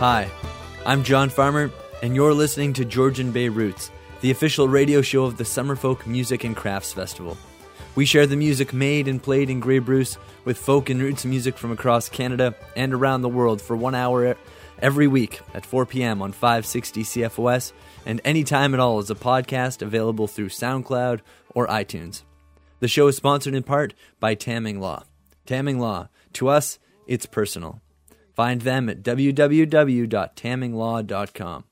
Hi, I'm John Farmer, and you're listening to Georgian Bay Roots, the official radio show of the Summerfolk Music and Crafts Festival. We share the music made and played in Grey Bruce with folk and roots music from across Canada and around the world for one hour every week at 4 p.m. on 560 CFOS and anytime at all as a podcast available through SoundCloud or iTunes. The show is sponsored in part by Tamming Law. Tamming Law, to us, it's personal. Find them at www.tamminglaw.com.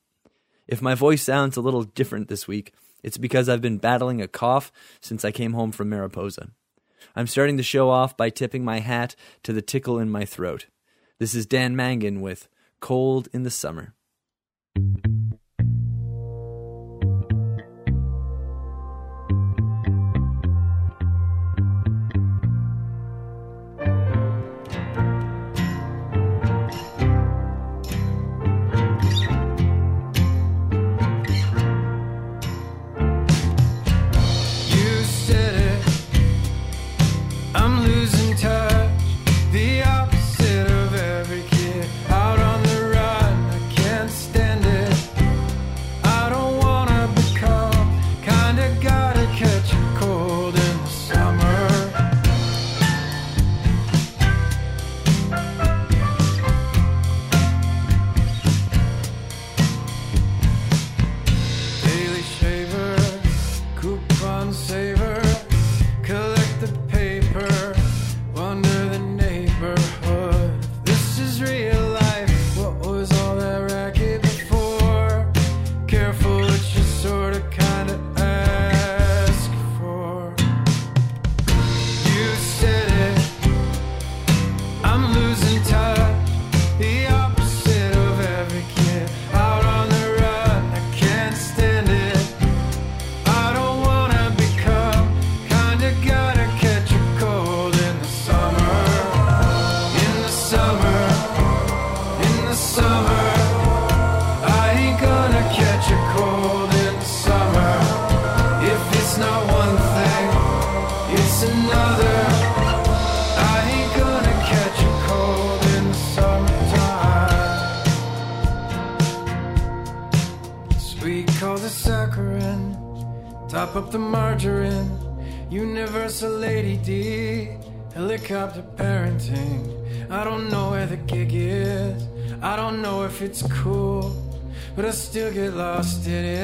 If my voice sounds a little different this week, it's because I've been battling a cough since I came home from Mariposa. I'm starting the show off by tipping my hat to the tickle in my throat. This is Dan Mangan with Cold in the Summer. Lost it,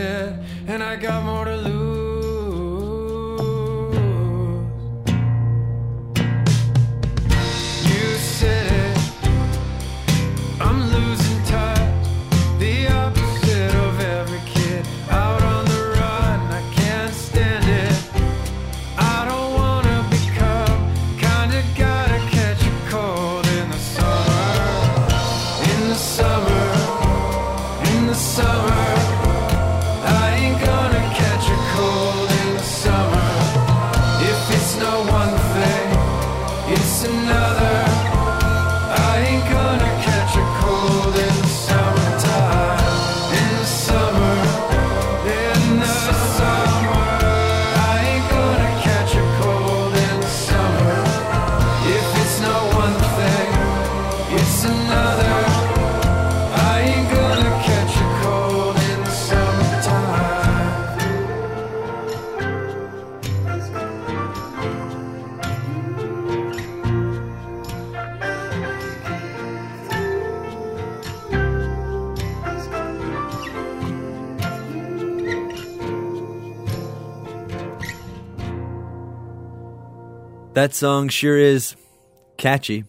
That song sure is catchy.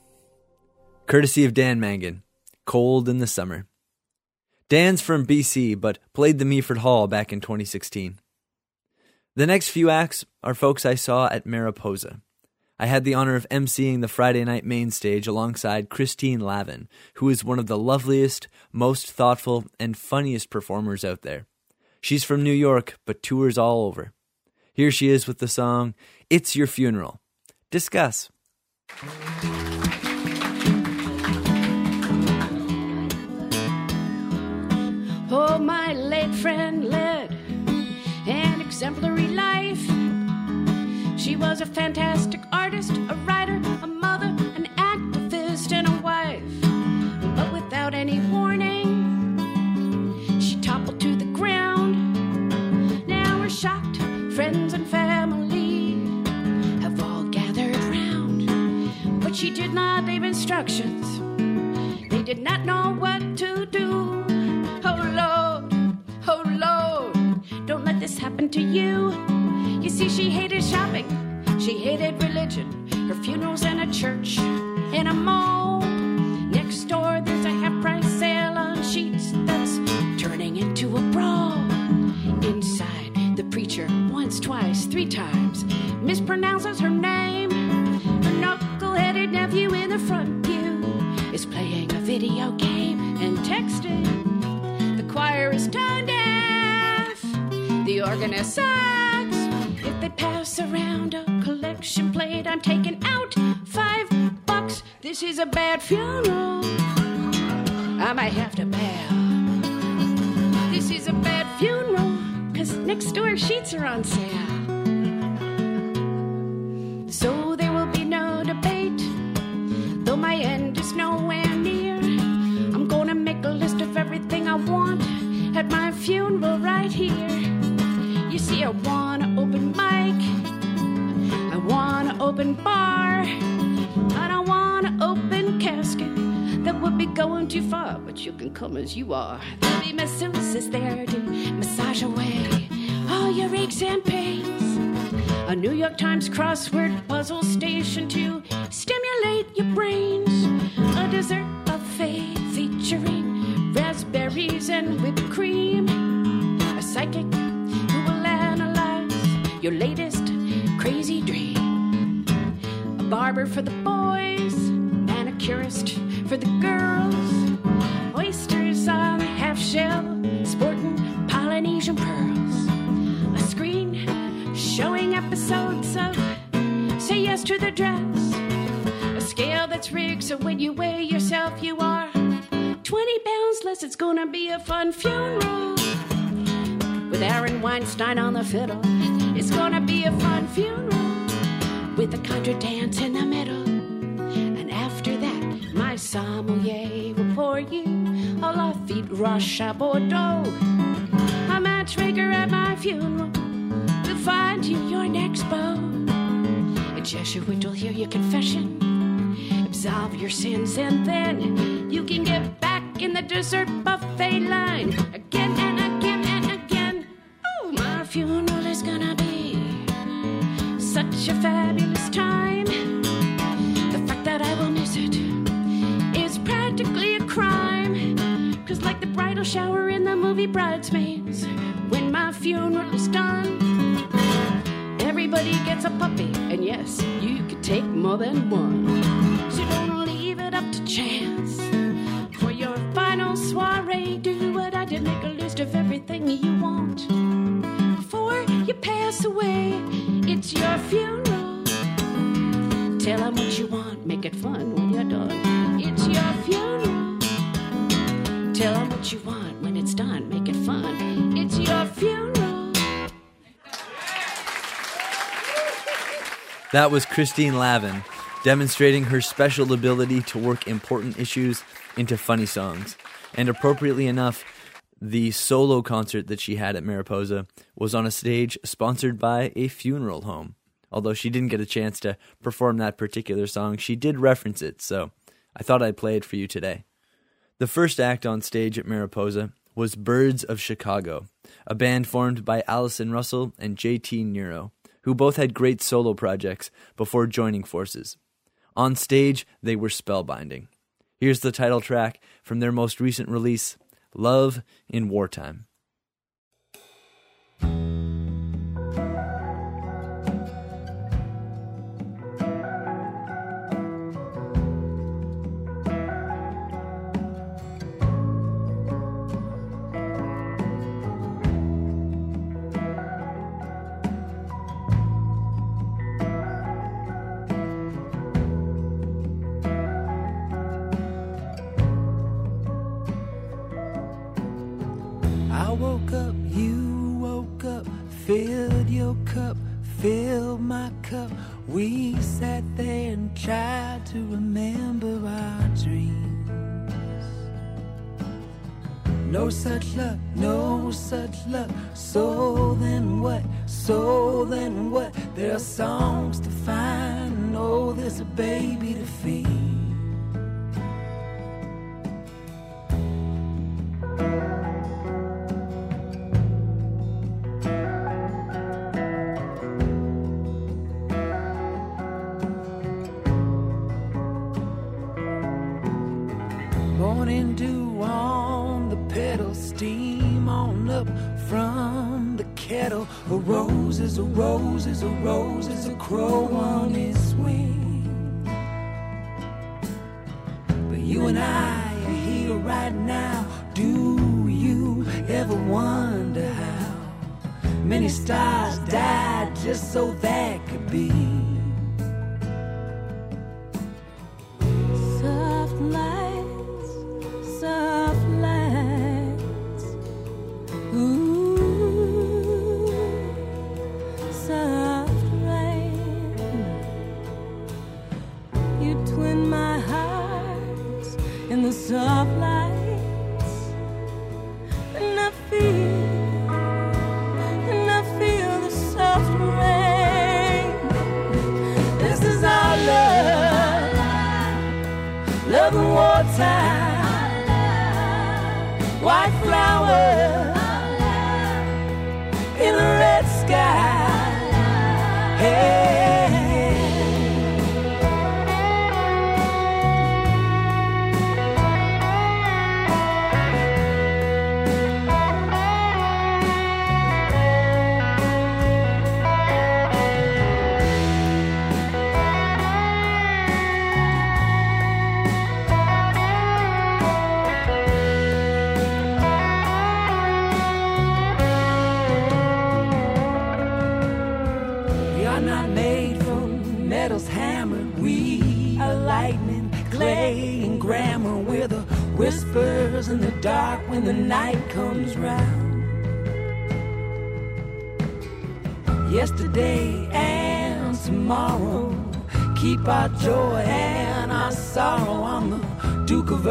Courtesy of Dan Mangan, Cold in the Summer. Dan's from BC, but played the Meaford Hall back in 2016. The next few acts are folks I saw at Mariposa. I had the honor of emceeing the Friday night main stage alongside Christine Lavin, who is one of the loveliest, most thoughtful, and funniest performers out there. She's from New York, but tours all over. Here she is with the song It's Your Funeral. Discuss. Oh, my late friend led an exemplary life. She was a fantastic artist, a writer, a mother, an activist, and a wife. But without any warning, she toppled to the ground. Now we're shocked, friends and family. She did not leave instructions. They did not know what to do. Oh Lord, oh Lord, don't let this happen to you. You see, she hated shopping, she hated religion. Her funeral's in a church, in a mall. Next door, there's a half price sale on sheets that's turning into a brawl. Inside, the preacher, once, twice, three times, a bad funeral. I might have to bail. This is a bad funeral, cause next door sheets are on sale. As you are. There'll be masseuses there to massage away all your aches and pains. A New York Times crossword puzzle station to Weinstein on the fiddle. It's gonna be a fun funeral. With a contra dance in the middle. And after that, my sommelier will pour you a Lafitte Roche à Bordeaux. A matchmaker at my funeral will find you your next beau. A Jesuit will hear your confession, absolve your sins, and then you can get back in the dessert buffet line again and funeral is gonna be such a fabulous time. The fact that I will miss it is practically a crime. Cause, like the bridal shower in the movie Bridesmaids, when my funeral is done, everybody gets a puppy, and yes, you could take more than one. So don't leave it up to chance. For your final soiree, do what I did, make a list of everything you want. Before you pass away, it's your funeral. Tell them what you want, make it fun when you're done. It's your funeral. Tell them what you want when it's done, make it fun. It's your funeral. That was Christine Lavin, demonstrating her special ability to work important issues into funny songs. And appropriately enough, the solo concert that she had at Mariposa was on a stage sponsored by a funeral home. Although she didn't get a chance to perform that particular song, she did reference it, so I thought I'd play it for you today. The first act on stage at Mariposa was Birds of Chicago, a band formed by Allison Russell and JT Nero, who both had great solo projects before joining forces. On stage, they were spellbinding. Here's the title track from their most recent release, Love in Wartime. Our joy and our sorrow. I'm the Duke of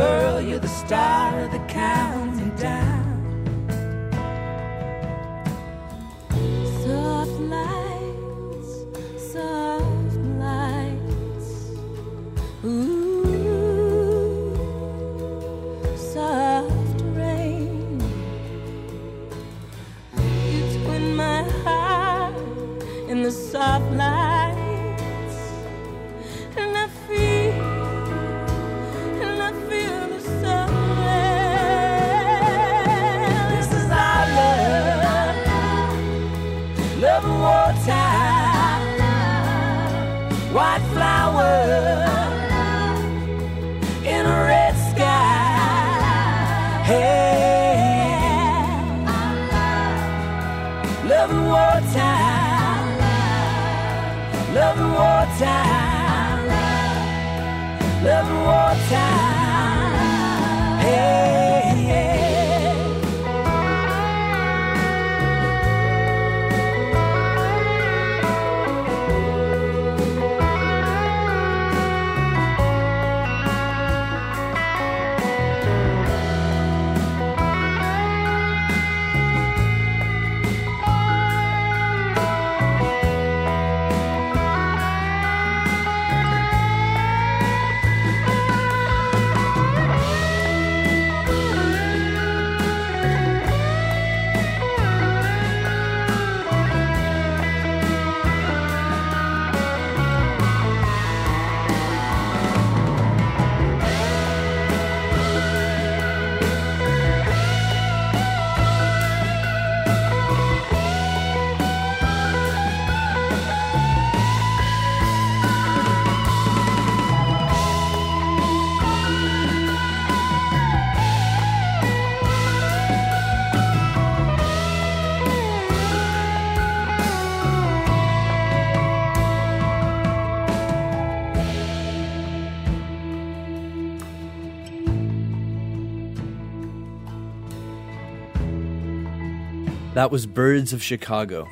That was Birds of Chicago,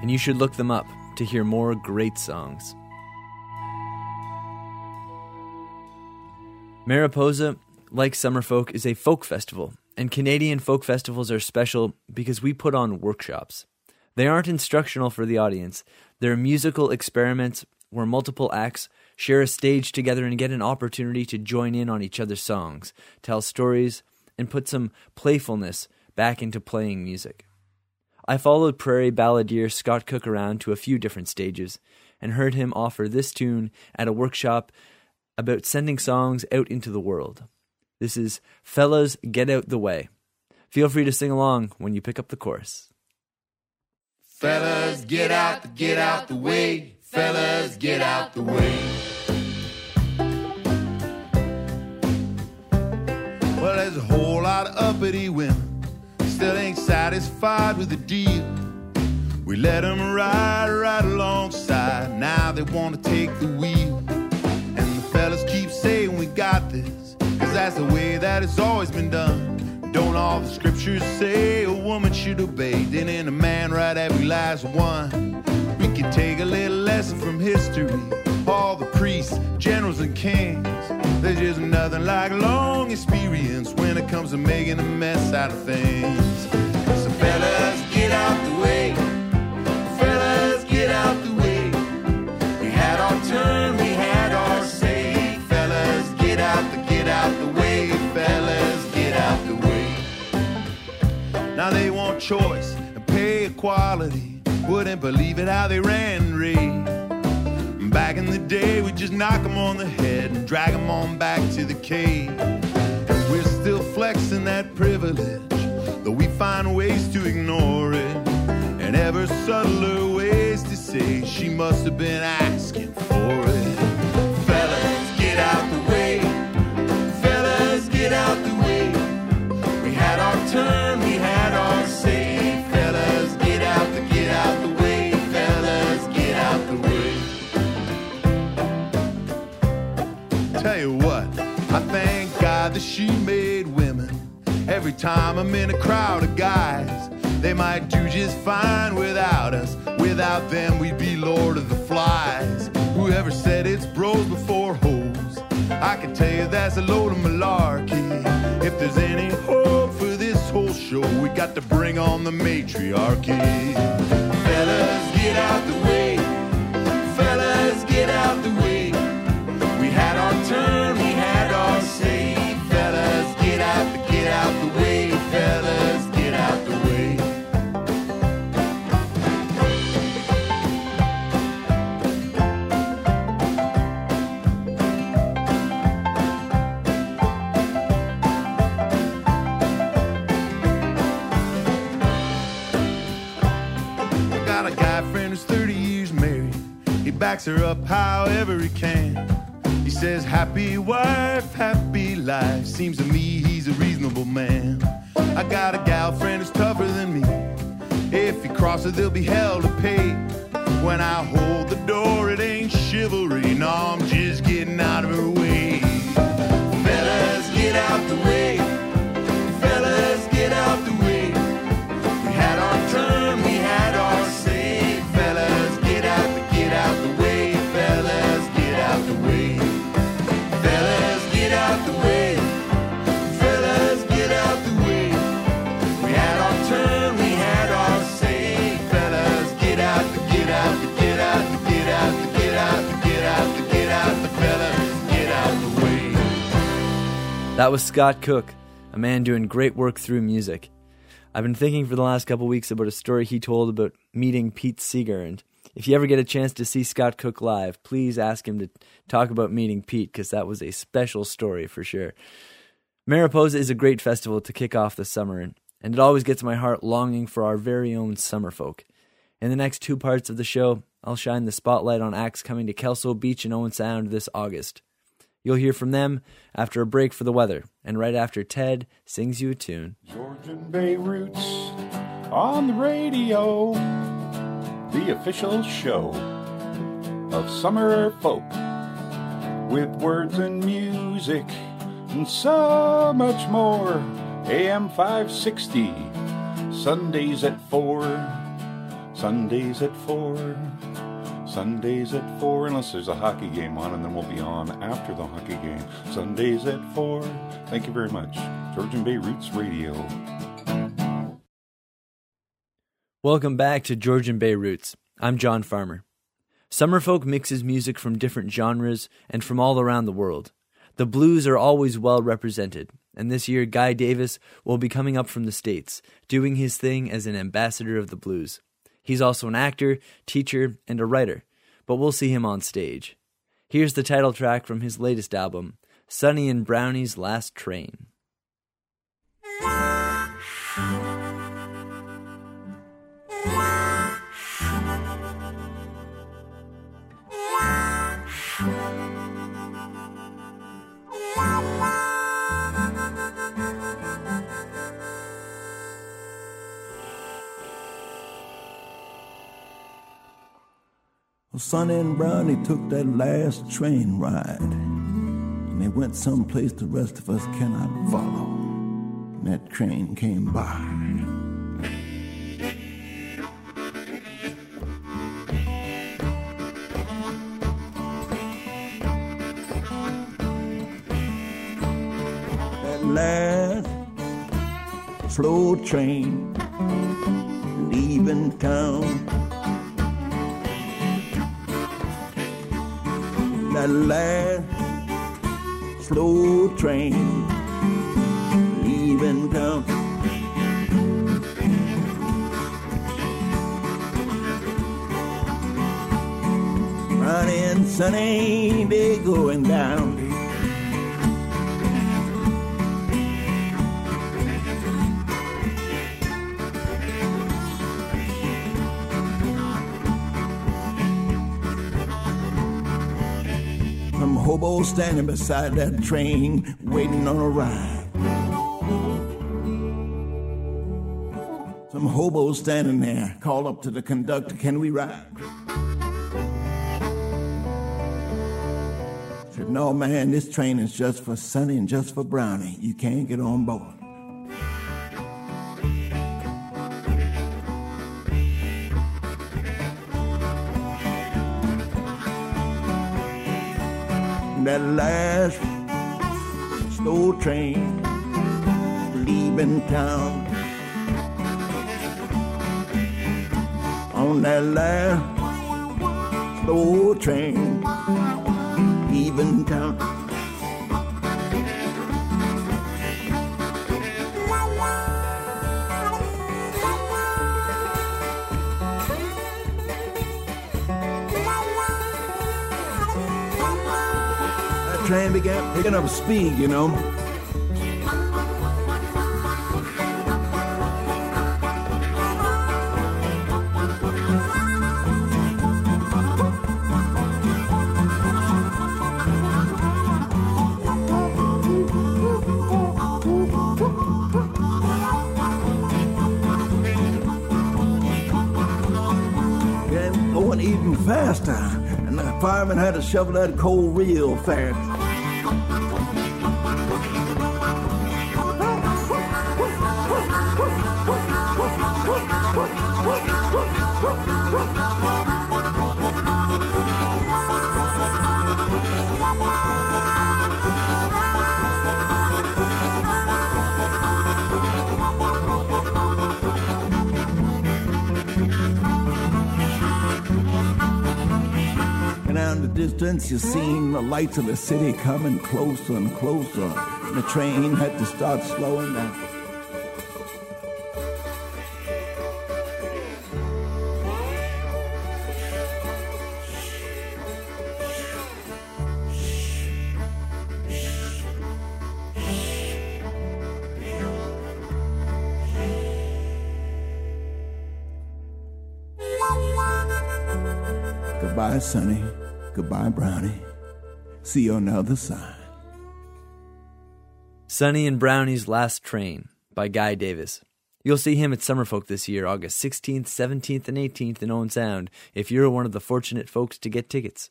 and you should look them up to hear more great songs. Mariposa, like Summerfolk, is a folk festival, and Canadian folk festivals are special because we put on workshops. They aren't instructional for the audience, they're musical experiments where multiple acts share a stage together and get an opportunity to join in on each other's songs, tell stories, and put some playfulness back into playing music. I followed prairie balladeer Scott Cook around to a few different stages and heard him offer this tune at a workshop about sending songs out into the world. This is Fellas Get Out the Way. Feel free to sing along when you pick up the chorus. Fellas, get out, the, get out the way. Fellas, get out the way. Well, there's a whole lot of uppity women still ain't satisfied with the deal. We let them ride right alongside. Now they want to take the wheel. And the fellas keep saying we got this, cause that's the way that it's always been done. Don't all the scriptures say a woman should obey? Didn't a man write every last one? We can take a little lesson from history. All the priests, generals, and kings. There's just nothing like long experience when it comes to making a mess out of things. So fellas, get out the way. Fellas, get out the way. We had our turn, we had our say. Fellas, get out the, get out the way. Fellas, get out the way. Now they want choice and pay equality. Wouldn't believe it how they ran Back in the day, we just knock 'em on the head and drag 'em on back to the cave. And we're still flexing that privilege, though we find ways to ignore it. And ever subtler ways to say she must have been asking for it. Fellas, get out the way. Fellas, get out the way. We had our turn, she made women. Every time I'm in a crowd of guys, they might do just fine without us. Without them, we'd be Lord of the Flies. Whoever said it's bros before hoes, I can tell you that's a load of malarkey. If there's any hope for this whole show, we got to bring on the matriarchy. Fellas, get out the way. Fellas, get out the way. We had our turn, backs her up however he can. He says, Happy wife, happy life. Seems to me he's a reasonable man. I got a gal friend who's tougher than me. If he crosses, there'll be hell to pay. When I hold the door, it ain't chivalry. No, I'm just getting That was Scott Cook, a man doing great work through music. I've been thinking for the last couple weeks about a story he told about meeting Pete Seeger, and if you ever get a chance to see Scott Cook live, please ask him to talk about meeting Pete because that was a special story for sure. Mariposa is a great festival to kick off the summer, and, it always gets my heart longing for our very own summer folk. In the next two parts of the show, I'll shine the spotlight on acts coming to Kelso Beach and Owen Sound this August. You'll hear from them after a break for the weather, and right after Ted sings you a tune. Georgian Bay Roots on the radio, the official show of Summer Folk with words and music and so much more. AM 560, Sundays at 4, Sundays at 4. Sundays at 4, unless there's a hockey game on, and then we'll be on after the hockey game. Sundays at 4. Thank you very much. Georgian Bay Roots Radio. Welcome back to Georgian Bay Roots. I'm John Farmer. Summerfolk mixes music from different genres and from all around the world. The blues are always well represented, and this year Guy Davis will be coming up from the States, doing his thing as an ambassador of the blues. He's also an actor, teacher, and a writer, but we'll see him on stage. Here's the title track from his latest album, Sonny and Brownie's Last Train. Sonny and Brownie took that last train ride. And they went someplace the rest of us cannot follow. And that train came by. Last slow train leaving town. That last slow train leaving town. Running sunny, they going down. Hobo standing beside that train, waiting on a ride. Some hobo standing there, called up to the conductor, can we ride? Said, no man, this train is just for Sonny and just for Brownie. You can't get on board. That last slow train leaving town. On that last slow train leaving town. Train began picking up speed, you know. Going even faster, and the fireman had to shovel that coal real fast. Distance, you seen the lights of the city coming closer and closer. And the train had to start slowing down. Goodbye, Sonny. Goodbye, Brownie. See you on the other side. Sonny and Brownie's Last Train by Guy Davis. You'll see him at Summerfolk this year, August 16th, 17th, and 18th in Owen Sound, if you're one of the fortunate folks to get tickets.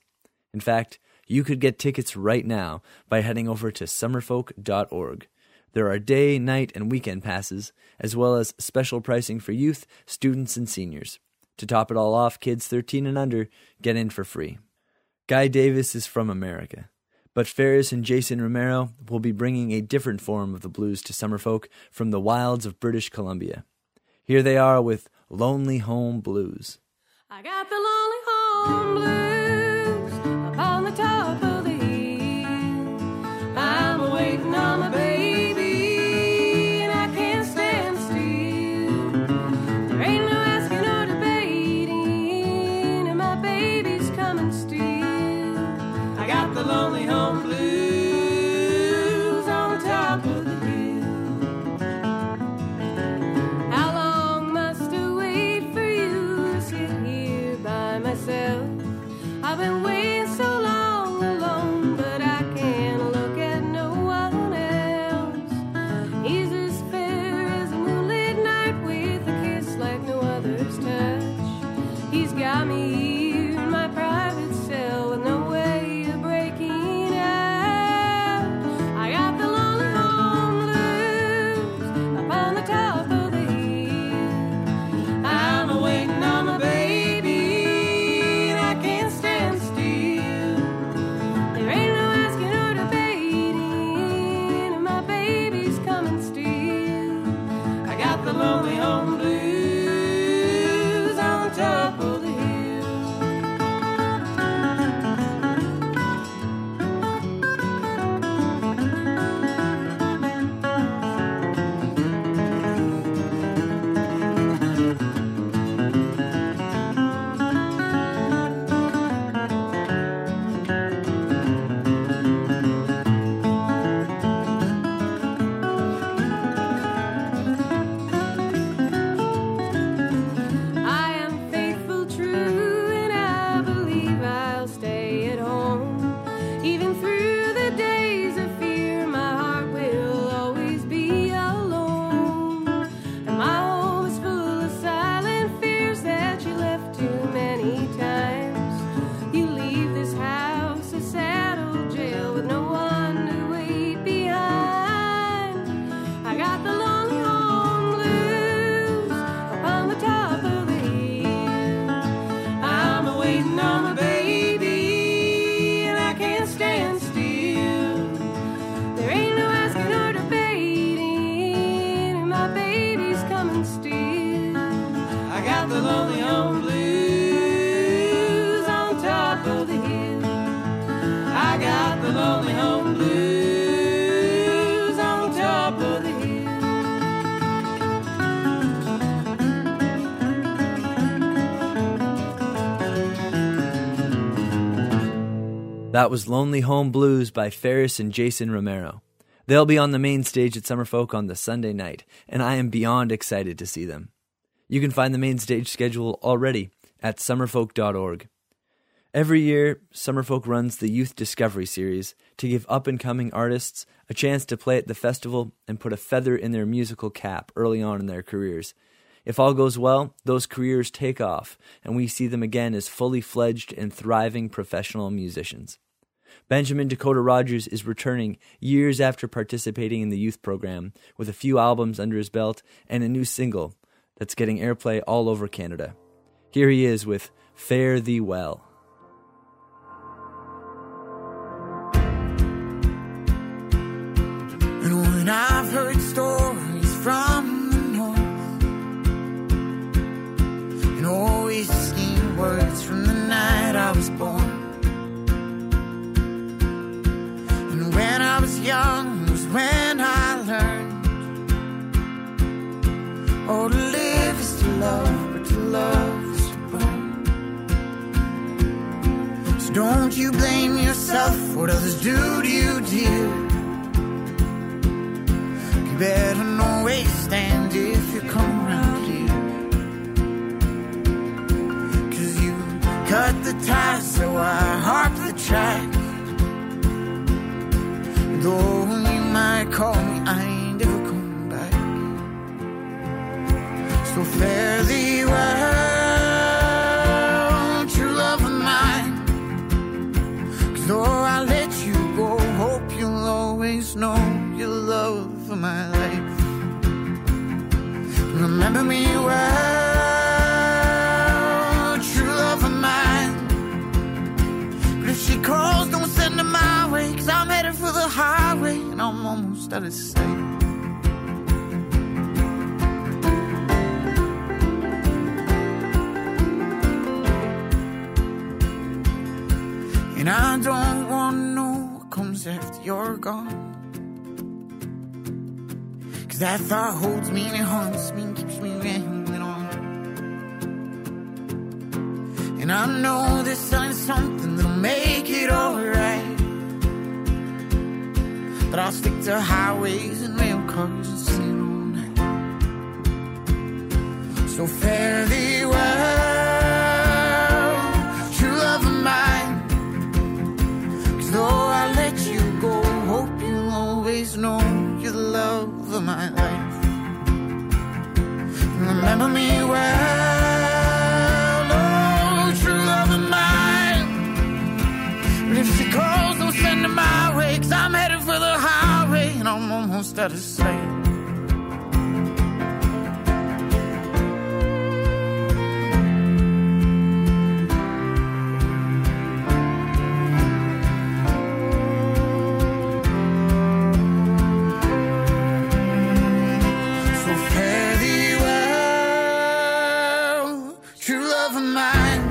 In fact, you could get tickets right now by heading over to summerfolk.org. There are day, night, and weekend passes, as well as special pricing for youth, students, and seniors. To top it all off, kids 13 and under get in for free. Guy Davis is from America, but Pharis and Jason Romero will be bringing a different form of the blues to Summerfolk from the wilds of British Columbia. Here they are with Lonely Home Blues. I got the lonely home blues. That was Lonely Home Blues by Pharis and Jason Romero. They'll be on the main stage at Summerfolk on the Sunday night, and I am beyond excited to see them. You can find the main stage schedule already at summerfolk.org. Every year, Summerfolk runs the Youth Discovery Series to give up and coming artists a chance to play at the festival and put a feather in their musical cap early on in their careers. If all goes well, those careers take off, and we see them again as fully fledged and thriving professional musicians. Benjamin Dakota Rogers is returning years after participating in the youth program with a few albums under his belt and a new single that's getting airplay all over Canada. Here he is with Fare Thee Well. Stories from the north, and always seen words from the night I was born. And when I was young was when I learned. Oh, to live is to love, but to love is to burn. So don't you blame yourself for what others do to you, dear. Better know where you stand if you come around here. Cause you cut the ties, so I harp the track. Though you might call me, I ain't ever coming back. So fare thee Out of sight. And I don't wanna know what comes after you're gone. Cause that thought holds me and it haunts me and keeps me rambling on. And I know there's something that'll make it alright. But I'll stick to highways and rail cars and sing all night. So fare thee well, love of mine.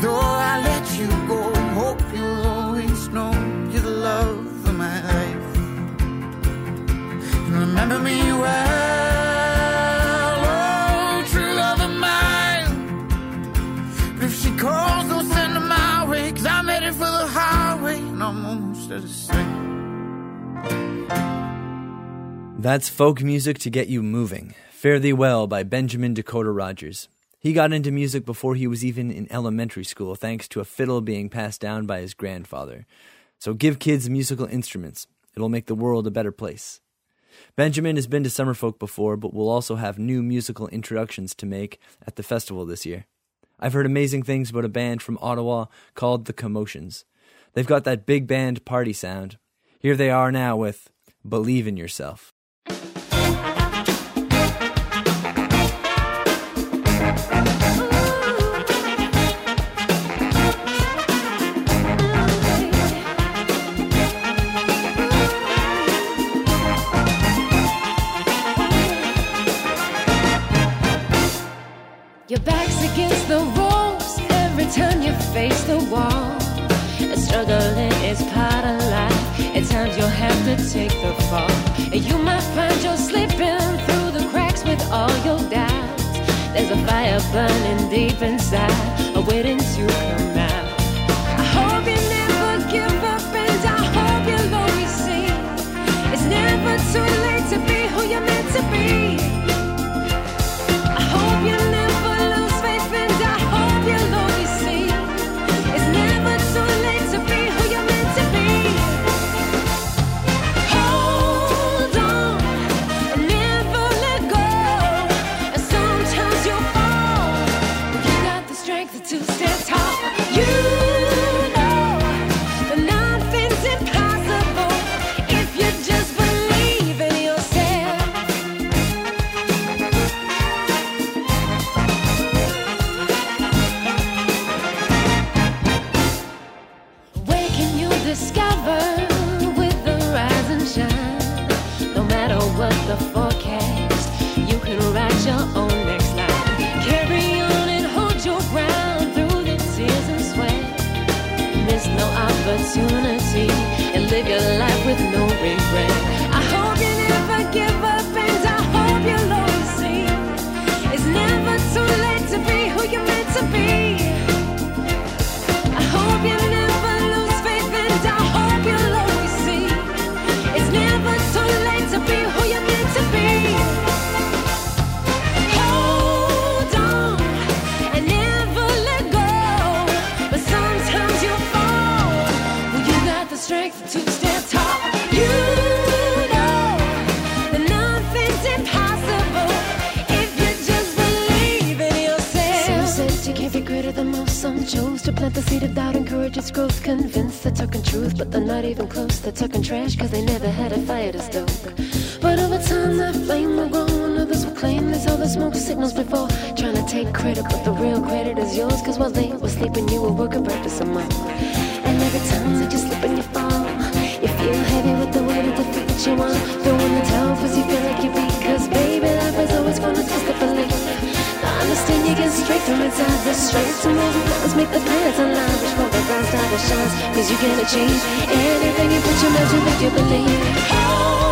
Though I let you go, remember me well, oh, true love of mine. But if she calls, don't send her my way, cause I'm headed for the highway and I'm almost at sight. That's folk music to get you moving. Fare Thee Well by Benjamin Dakota Rogers. He got into music before he was even in elementary school, thanks to a fiddle being passed down by his grandfather. So give kids musical instruments. It'll make the world a better place. Benjamin has been to Summerfolk before, but will also have new musical introductions to make at the festival this year. I've heard amazing things about a band from Ottawa called The Commotions. They've got that big band party sound. Here they are now with Believe in Yourself. face the wall. And struggling is part of life. At times you'll have to take the fall. And you might find you're slipping through the cracks with all your doubts. There's a fire burning deep inside, waiting to come out. I hope you never give up, and I hope you'll always see it's never too late. taken straight from inside the straight to move. Let's make the plans align, before for the bright star that shines. Cause you can achieve change. Anything you put your mind to make you believe. Oh.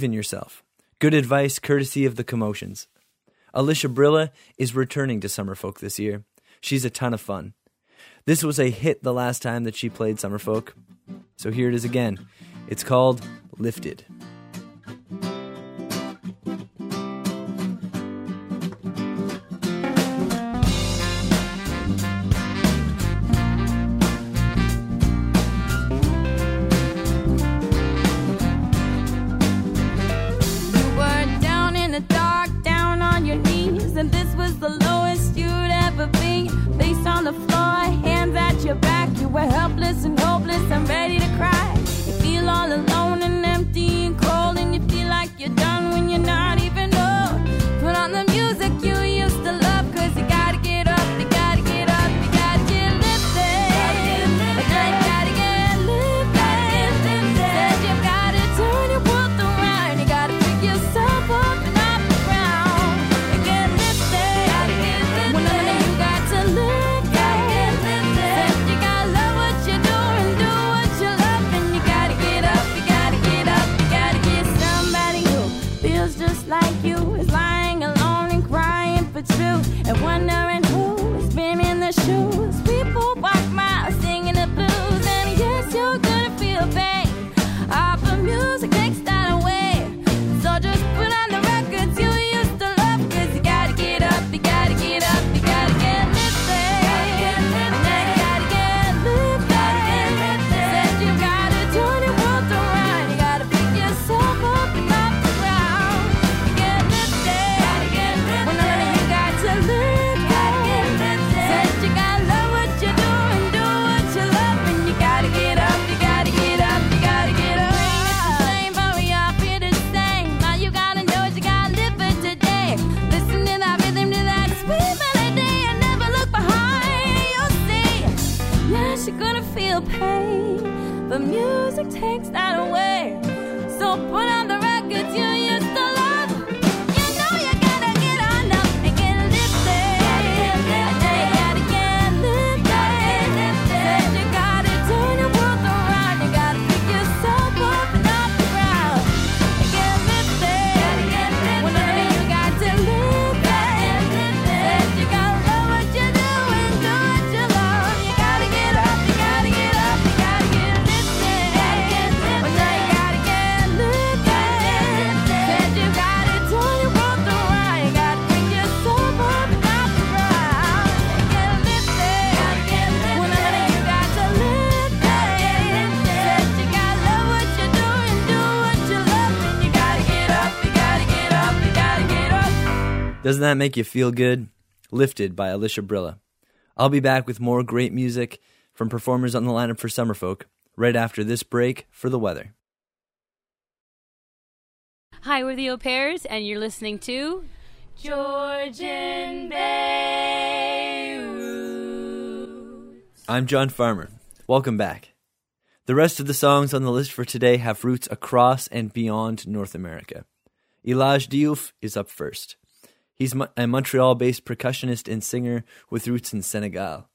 Believe in yourself. Good advice courtesy of the commotions. Alysha Brilla is returning to Summerfolk this year. She's a ton of fun. This was a hit the last time that she played Summerfolk, so here it is again. It's called Lifted. Doesn't that make you feel good? Lifted by Alysha Brilla. I'll be back with more great music from performers on the lineup for Summerfolk right after this break for the weather. Hi, we're the Au Pairs, and you're listening to Georgian Bay Roots. I'm John Farmer. Welcome back. The rest of the songs on the list for today have roots across and beyond North America. Elage Diouf is up first. He's a Montreal based percussionist and singer with roots in Senegal.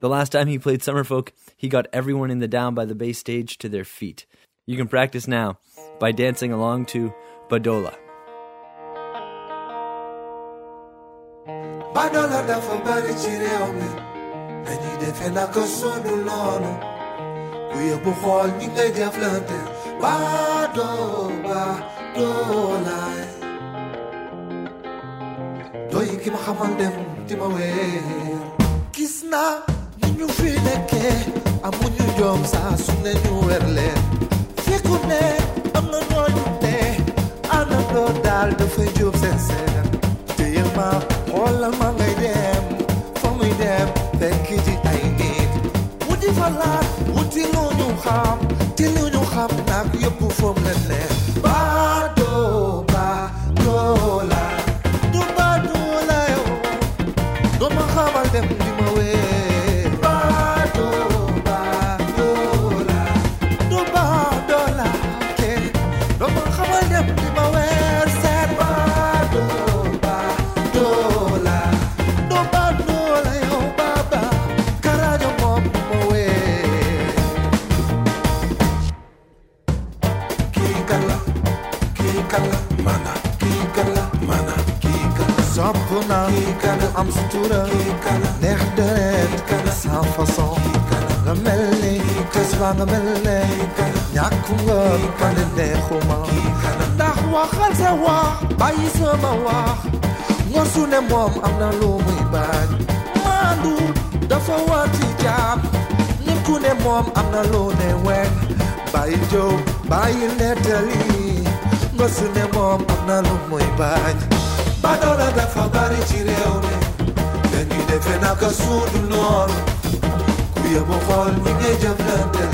The last time he played Summerfolk, he got everyone in the Down by the Bay stage to their feet. You can practice now by dancing along to Badola. Badola dafa bari ci réew mi dañuy defe naka sunu noonu ku yóbbu xool ñi ngay jëflante Bado Badola eh. Doy ki ma xamal dem di ma weer gis naa ni ñu fi nekkee amuñu jom saa su ne ñu weer leen fekku ne am na ñooñu ne àndandoo daal dafay jóob seen seen téye ma xoolal ma ngay dem fa muy dem fekk ji ay nit wuti fa laat wuti lu ñu xam te lu ñu xam nag yëpp foom leen leen kii kan la neexuma kii kan waxal sa wax bàyyi sama wax ngor su ne moom am na lu muy bañ maandu dafa war ci jaam nit ku ne moom am lu ne wen. Bàyyi jow bàyyi nettali ngor su ne moom am na lu muy bañ badoola dafa bari ci réew mi dañuy defe naka suudu noonu ku yemu xool ñi ngay jëflante dañuy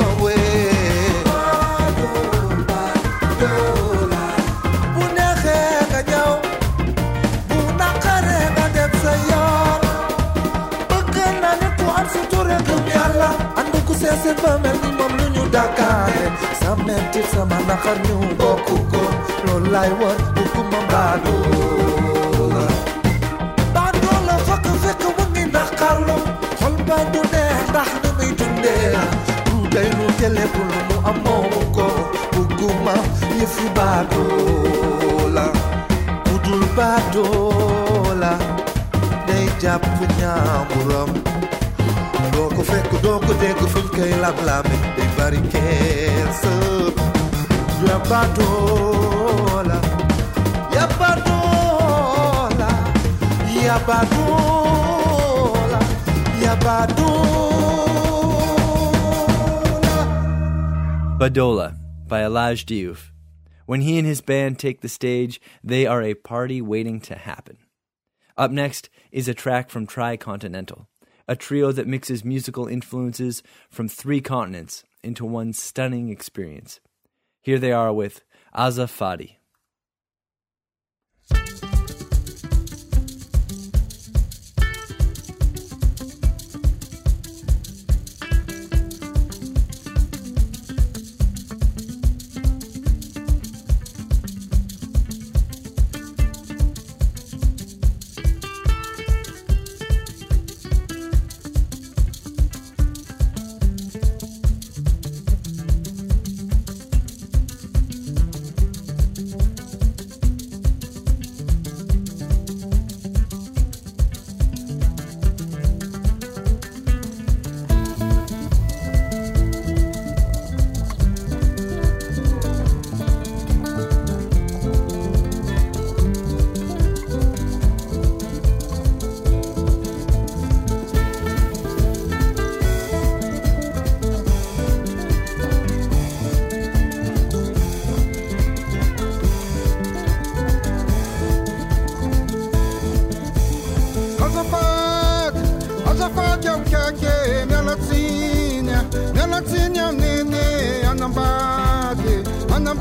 lu ñu dakaare sa metti sama naqar ñu bokk ko loolu lay war bugguma baadoola baadoola fekk fekk mu ngi naqarlu xol ba du neex ndax ni muy dundee du day lu tele bu lu mu am moomu ko bugguma yëfi baadoola ku dul baadoola day jàpp ñaamuram doo ko fekk doo ko dégg fuñ koy lam-lame day bari ya baadoola ya baadoola ya baadoola ya baadoola Badola by Elage Diouf. When he and his band take the stage, they are a party waiting to happen. Up next is a track from Tricontinental, a trio that mixes musical influences from three continents into one stunning experience. Here they are with Aza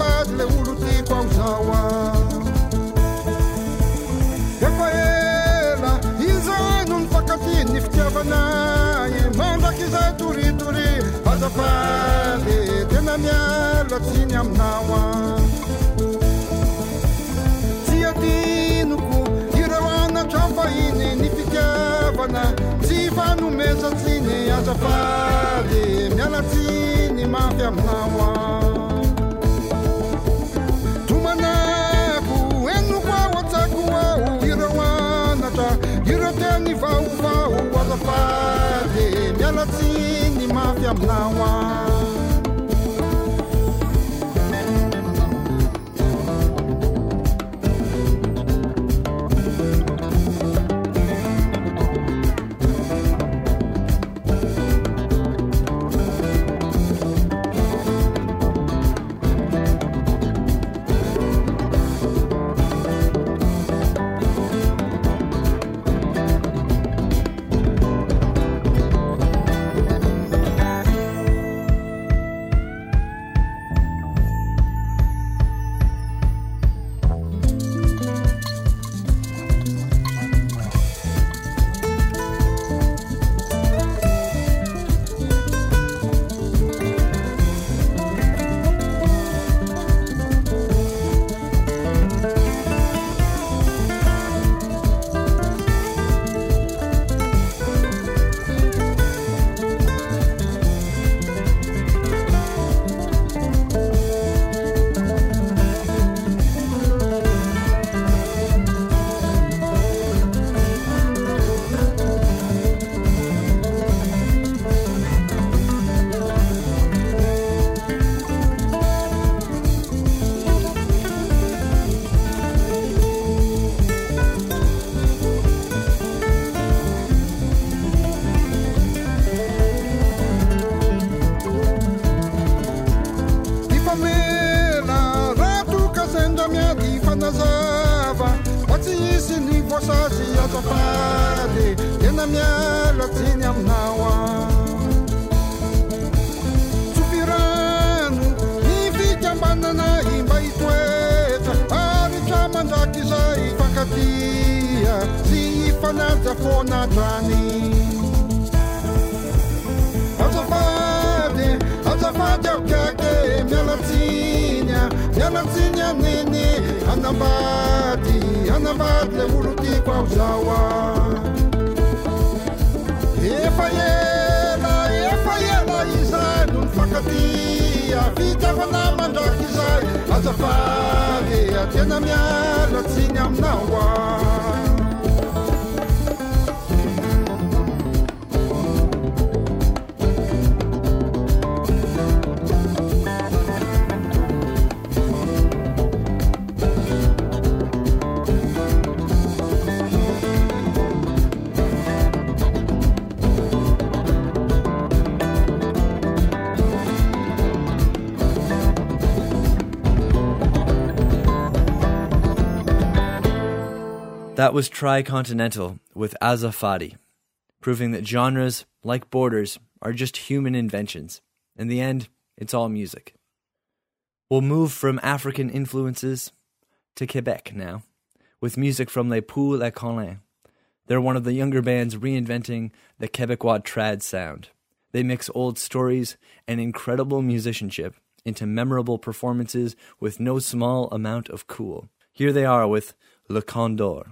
bazy le olo tiko ao zao a. Efa ela izay no ny fakati ny fitiavanay mandraky izay toritory azafady tena mialatsiny aminao a. Tsy atinoko ireo anatramfahiny ny fitiavana. Tsy fanomesatsiny azafady mialatsiny mafy aminao a. mialatsiny mafy aminao That was Tricontinental with Azafady, proving that genres, like borders, are just human inventions. In the end, it's all music. We'll move from African influences to Quebec now, with music from Les Poules à Colin. They're one of the younger bands reinventing the Quebecois trad sound. They mix old stories and incredible musicianship into memorable performances with no small amount of cool. Here they are with Le Condor.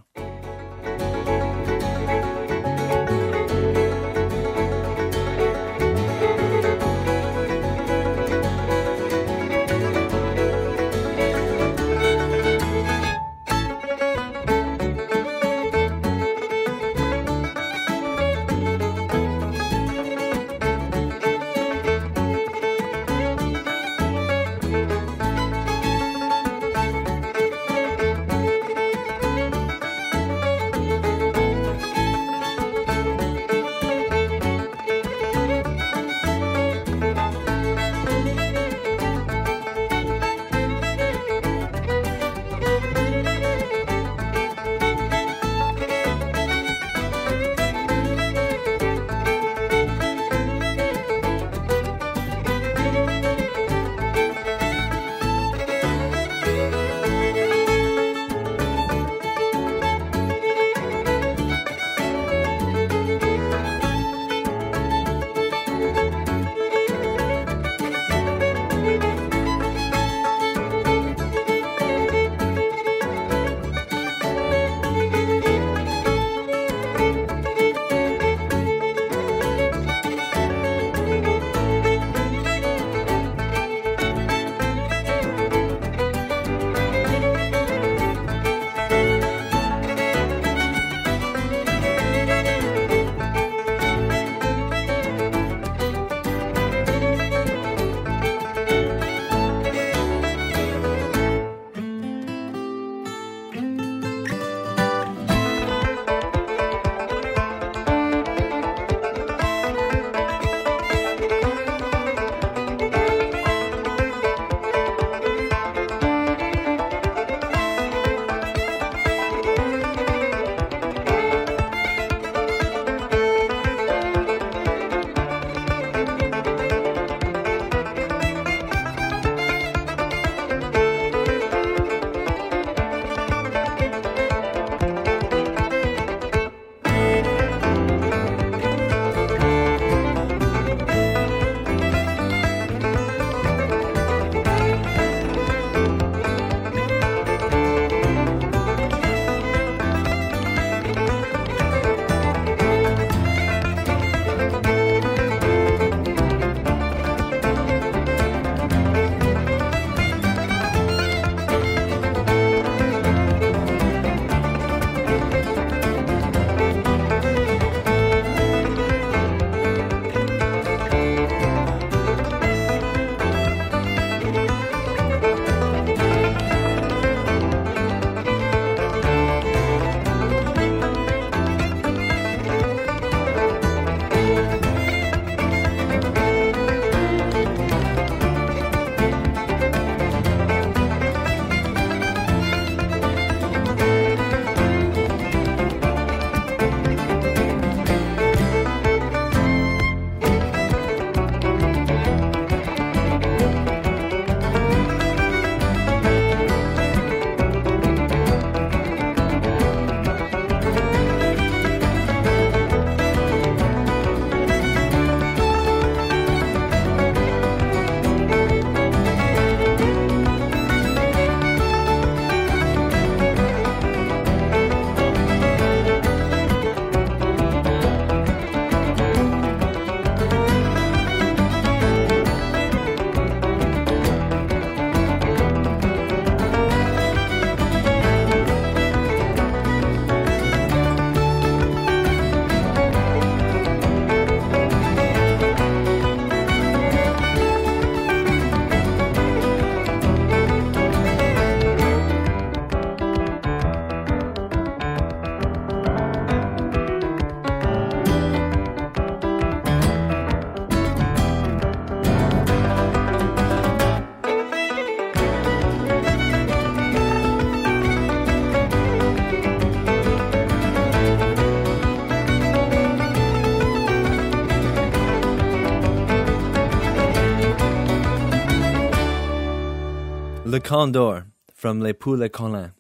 Condor from Les Poules Collins.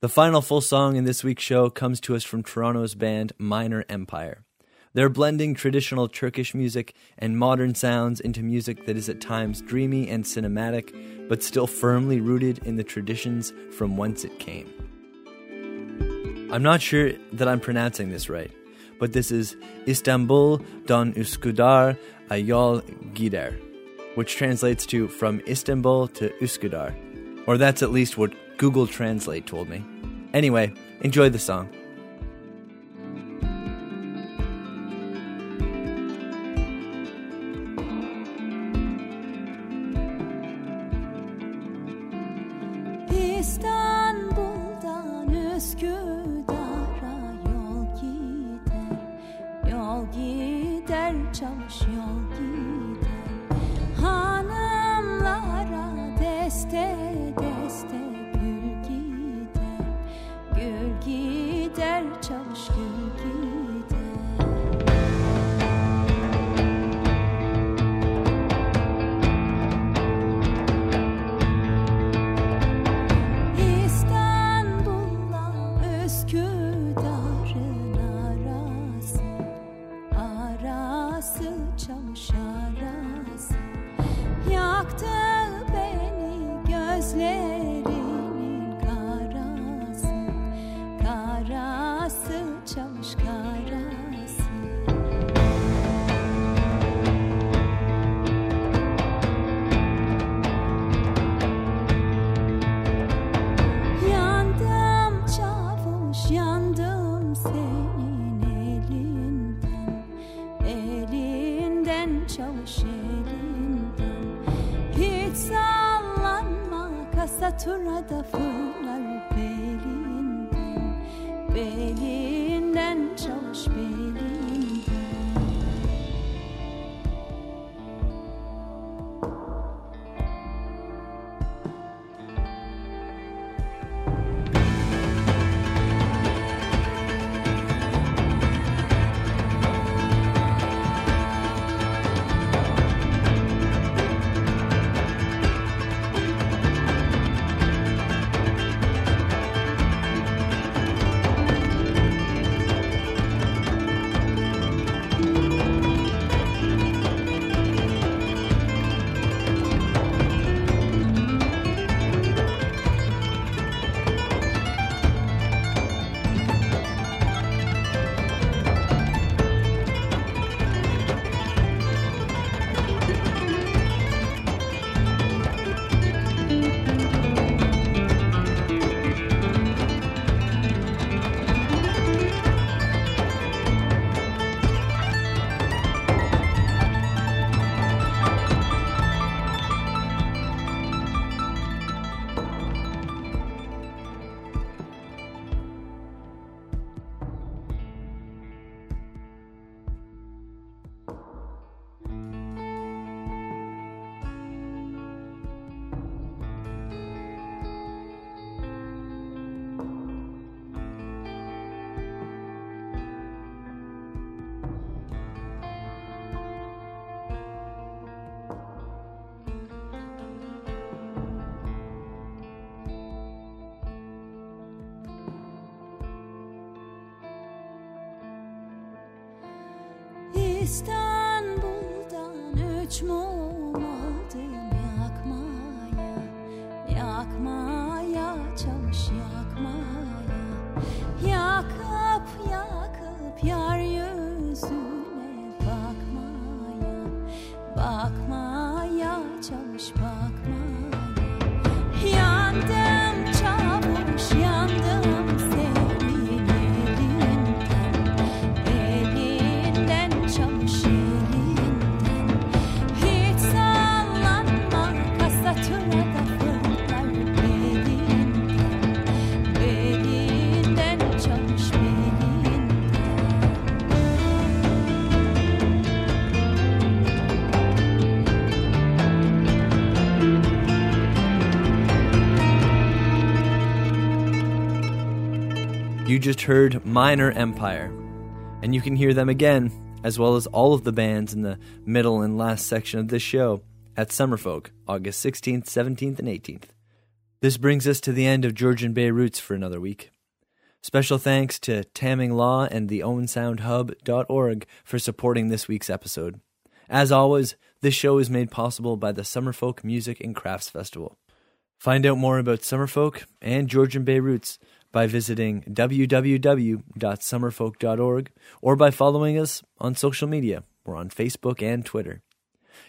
The final full song in this week's show comes to us from Toronto's band Minor Empire. They're blending traditional Turkish music and modern sounds into music that is at times dreamy and cinematic, but still firmly rooted in the traditions from whence it came. I'm not sure that I'm pronouncing this right, but this is Istanbul Don Üsküdar Ayol Gider, which translates to from Istanbul to Üsküdar. Or that's at least what Google Translate told me. Anyway, enjoy the song. bakma ya çavuş bakma. Just heard Minor Empire, and you can hear them again, as well as all of the bands in the middle and last section of this show, at Summerfolk, August 16th, 17th, and 18th. This brings us to the end of Georgian Bay Roots for another week. Special thanks to Tamming Law and the OwenSoundHub.org for supporting this week's episode. As always, this show is made possible by the Summerfolk Music and Crafts Festival. Find out more about Summerfolk and Georgian Bay Roots by visiting www.summerfolk.org or by following us on social media. We're on Facebook and Twitter.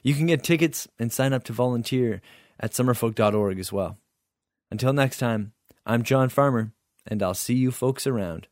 You can get tickets and sign up to volunteer at summerfolk.org as well. Until next time, I'm John Farmer, and I'll see you folks around.